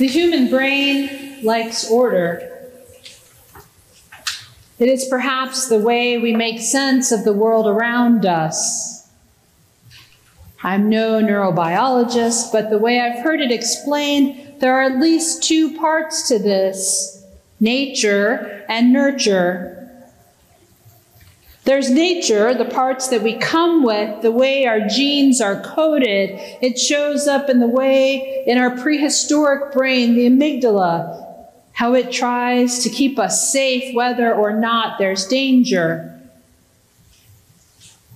The human brain likes order. It is perhaps the way we make sense of the world around us. I'm no neurobiologist, but the way I've heard it explained, there are at least two parts to this nature and nurture. There's nature, the parts that we come with, the way our genes are coded. It shows up in the way in our prehistoric brain, the amygdala, how it tries to keep us safe whether or not there's danger.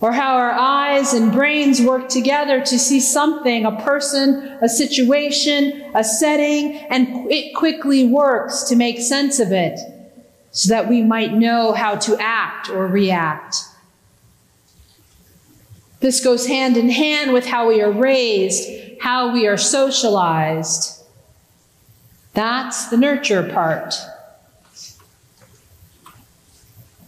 Or how our eyes and brains work together to see something, a person, a situation, a setting, and it quickly works to make sense of it so that we might know how to act or react. This goes hand in hand with how we are raised, how we are socialized. That's the nurture part.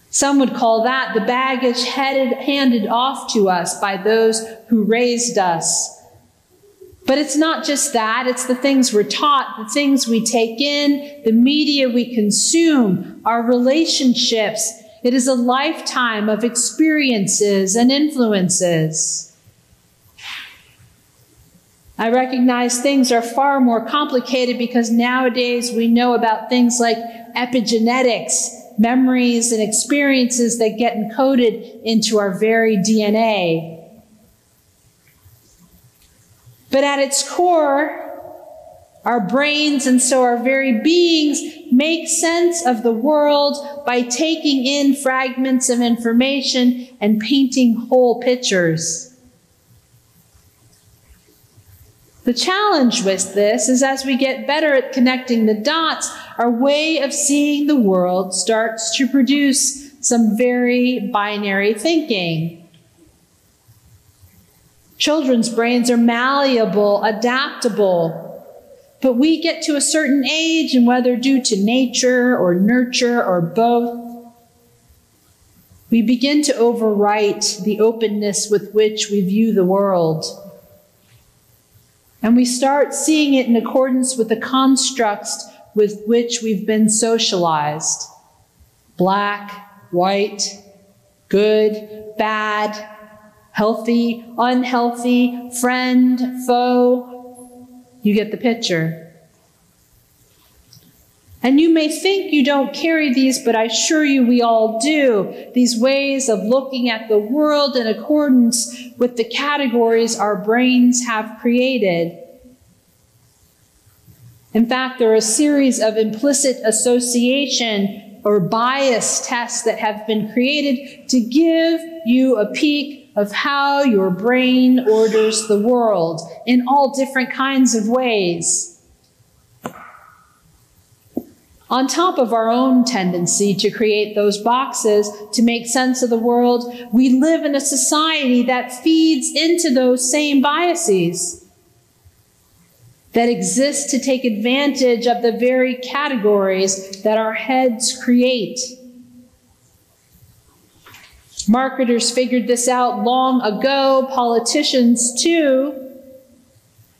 Some would call that the baggage headed, handed off to us by those who raised us but it's not just that, it's the things we're taught, the things we take in, the media we consume, our relationships. It is a lifetime of experiences and influences. I recognize things are far more complicated because nowadays we know about things like epigenetics, memories and experiences that get encoded into our very DNA. But at its core, our brains and so our very beings make sense of the world by taking in fragments of information and painting whole pictures. The challenge with this is as we get better at connecting the dots, our way of seeing the world starts to produce some very binary thinking. Children's brains are malleable, adaptable. But we get to a certain age, and whether due to nature or nurture or both, we begin to overwrite the openness with which we view the world. And we start seeing it in accordance with the constructs with which we've been socialized black, white, good, bad, healthy, unhealthy, friend, foe. You get the picture. And you may think you don't carry these, but I assure you we all do. These ways of looking at the world in accordance with the categories our brains have created. In fact, there are a series of implicit association or bias tests that have been created to give you a peek of how your brain orders the world in all different kinds of ways. On top of our own tendency to create those boxes to make sense of the world, we live in a society that feeds into those same biases, that exist to take advantage of the very categories that our heads create. Marketers figured this out long ago, politicians too.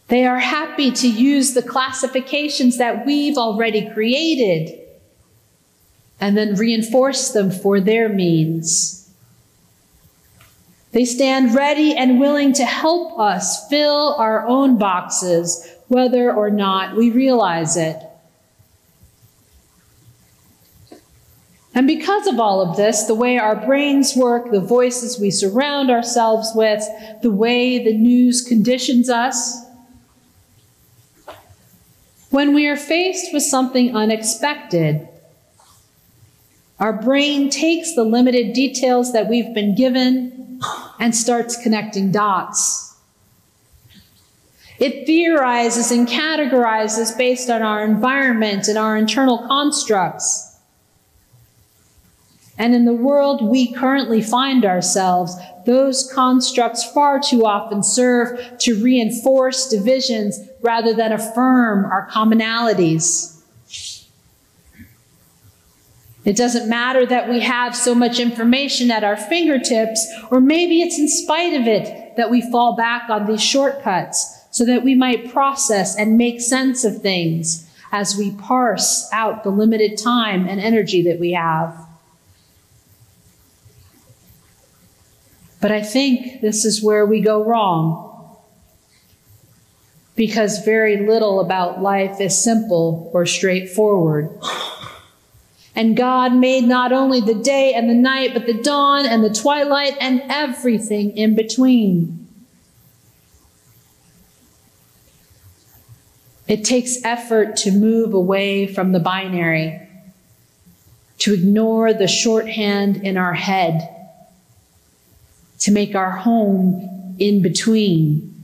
They are happy to use the classifications that we've already created and then reinforce them for their means. They stand ready and willing to help us fill our own boxes, whether or not we realize it. And because of all of this, the way our brains work, the voices we surround ourselves with, the way the news conditions us, when we are faced with something unexpected, our brain takes the limited details that we've been given and starts connecting dots. It theorizes and categorizes based on our environment and our internal constructs. And in the world we currently find ourselves, those constructs far too often serve to reinforce divisions rather than affirm our commonalities. It doesn't matter that we have so much information at our fingertips, or maybe it's in spite of it that we fall back on these shortcuts so that we might process and make sense of things as we parse out the limited time and energy that we have. But I think this is where we go wrong. Because very little about life is simple or straightforward. And God made not only the day and the night, but the dawn and the twilight and everything in between. It takes effort to move away from the binary, to ignore the shorthand in our head, to make our home in between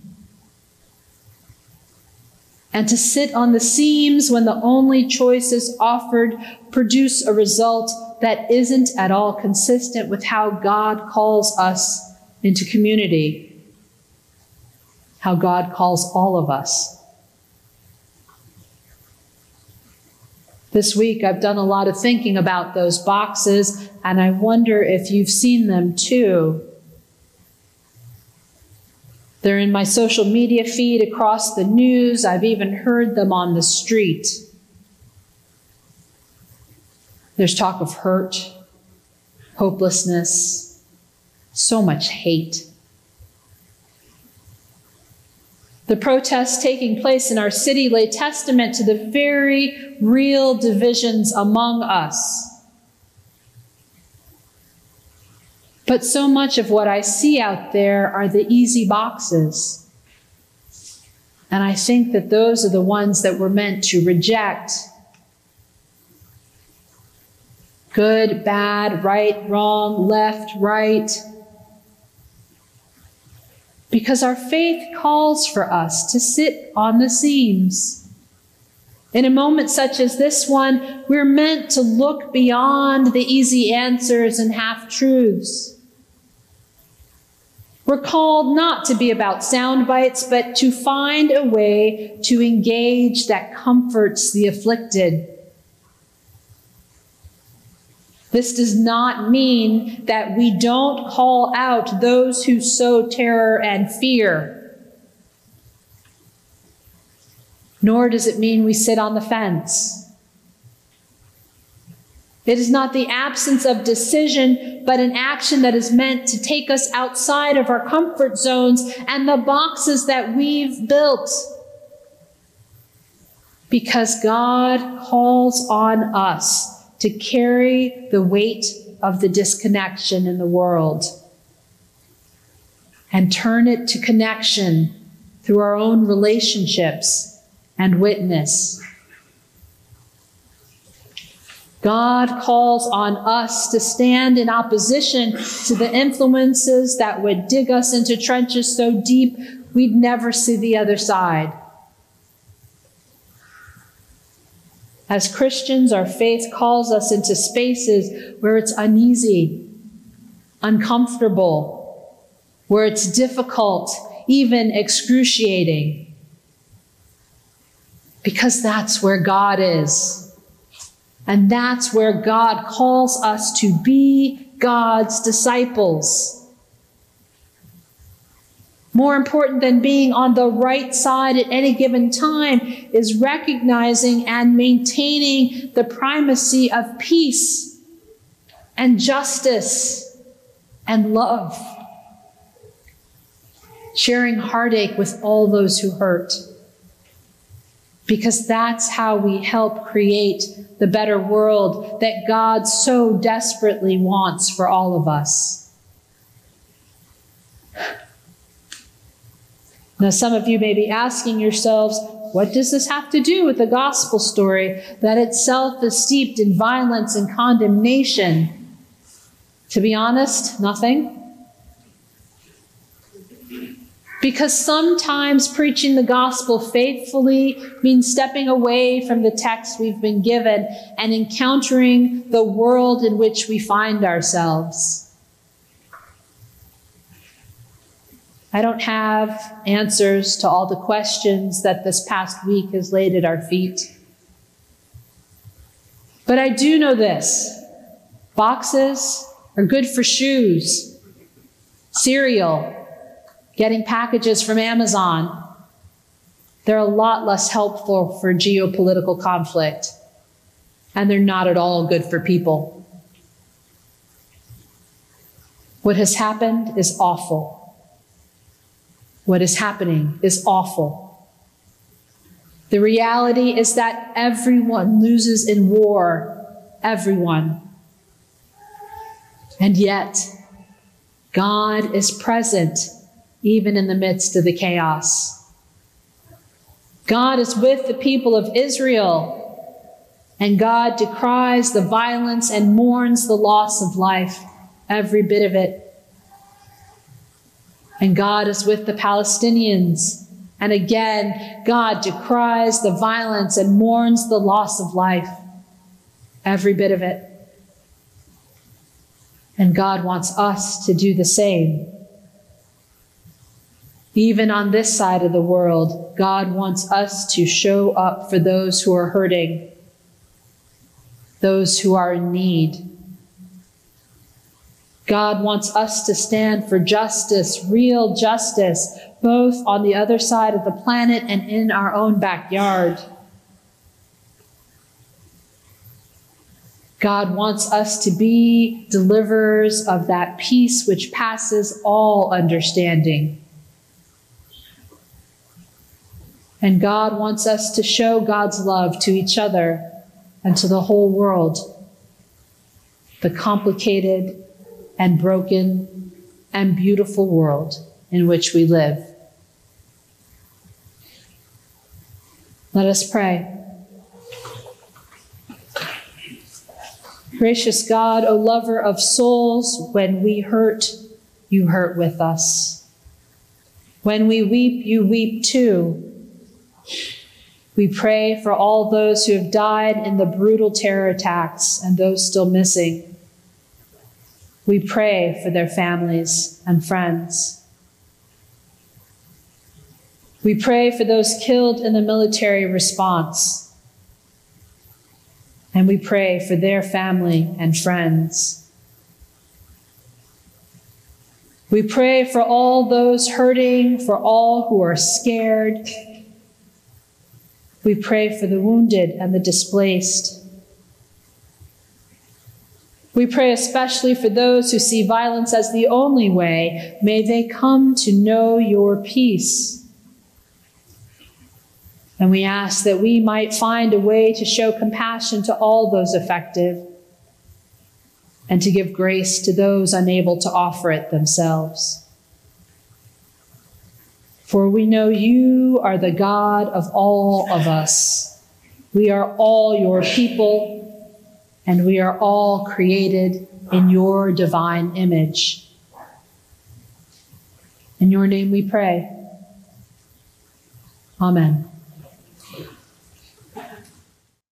and to sit on the seams when the only choices offered produce a result that isn't at all consistent with how God calls us into community, how God calls all of us. This week, I've done a lot of thinking about those boxes, and I wonder if you've seen them too. They're in my social media feed across the news. I've even heard them on the street. There's talk of hurt, hopelessness, so much hate. The protests taking place in our city lay testament to the very real divisions among us. But so much of what I see out there are the easy boxes. And I think that those are the ones that we're meant to reject. Good, bad, right, wrong, left, right. Because our faith calls for us to sit on the seams. In a moment such as this one, we're meant to look beyond the easy answers and half truths. We're called not to be about sound bites, but to find a way to engage that comforts the afflicted. This does not mean that we don't call out those who sow terror and fear. Nor does it mean we sit on the fence. It is not the absence of decision, but an action that is meant to take us outside of our comfort zones and the boxes that we've built. Because God calls on us to carry the weight of the disconnection in the world and turn it to connection through our own relationships and witness. God calls on us to stand in opposition to the influences that would dig us into trenches so deep we'd never see the other side. As Christians, our faith calls us into spaces where it's uneasy, uncomfortable, where it's difficult, even excruciating, because that's where God is. And that's where God calls us to be God's disciples. More important than being on the right side at any given time is recognizing and maintaining the primacy of peace and justice and love. Sharing heartache with all those who hurt because that's how we help create the better world that God so desperately wants for all of us. Now, some of you may be asking yourselves, what does this have to do with the gospel story that itself is steeped in violence and condemnation? To be honest, nothing. Because sometimes preaching the gospel faithfully means stepping away from the text we've been given and encountering the world in which we find ourselves. I don't have answers to all the questions that this past week has laid at our feet. But I do know this boxes are good for shoes, cereal, getting packages from Amazon. They're a lot less helpful for geopolitical conflict, and they're not at all good for people. What has happened is awful. What is happening is awful. The reality is that everyone loses in war. Everyone. And yet, God is present even in the midst of the chaos. God is with the people of Israel, and God decries the violence and mourns the loss of life, every bit of it. And God is with the Palestinians, and again, God decries the violence and mourns the loss of life, every bit of it. And God wants us to do the same. Even on this side of the world, God wants us to show up for those who are hurting, those who are in need. God wants us to stand for justice, real justice, both on the other side of the planet and in our own backyard. God wants us to be deliverers of that peace which passes all understanding. And God wants us to show God's love to each other and to the whole world. The complicated and broken and beautiful world in which we live. Let us pray. Gracious God, O lover of souls, when we hurt, you hurt with us. When we weep, you weep too. We pray for all those who have died in the brutal terror attacks and those still missing. We pray for their families and friends. We pray for those killed in the military response. And we pray for their family and friends. We pray for all those hurting, for all who are scared. We pray for the wounded and the displaced. We pray especially for those who see violence as the only way. May they come to know your peace. And we ask that we might find a way to show compassion to all those affected and to give grace to those unable to offer it themselves. For we know you are the God of all of us. We are all your people and we are all created in your divine image. In your name we pray. Amen.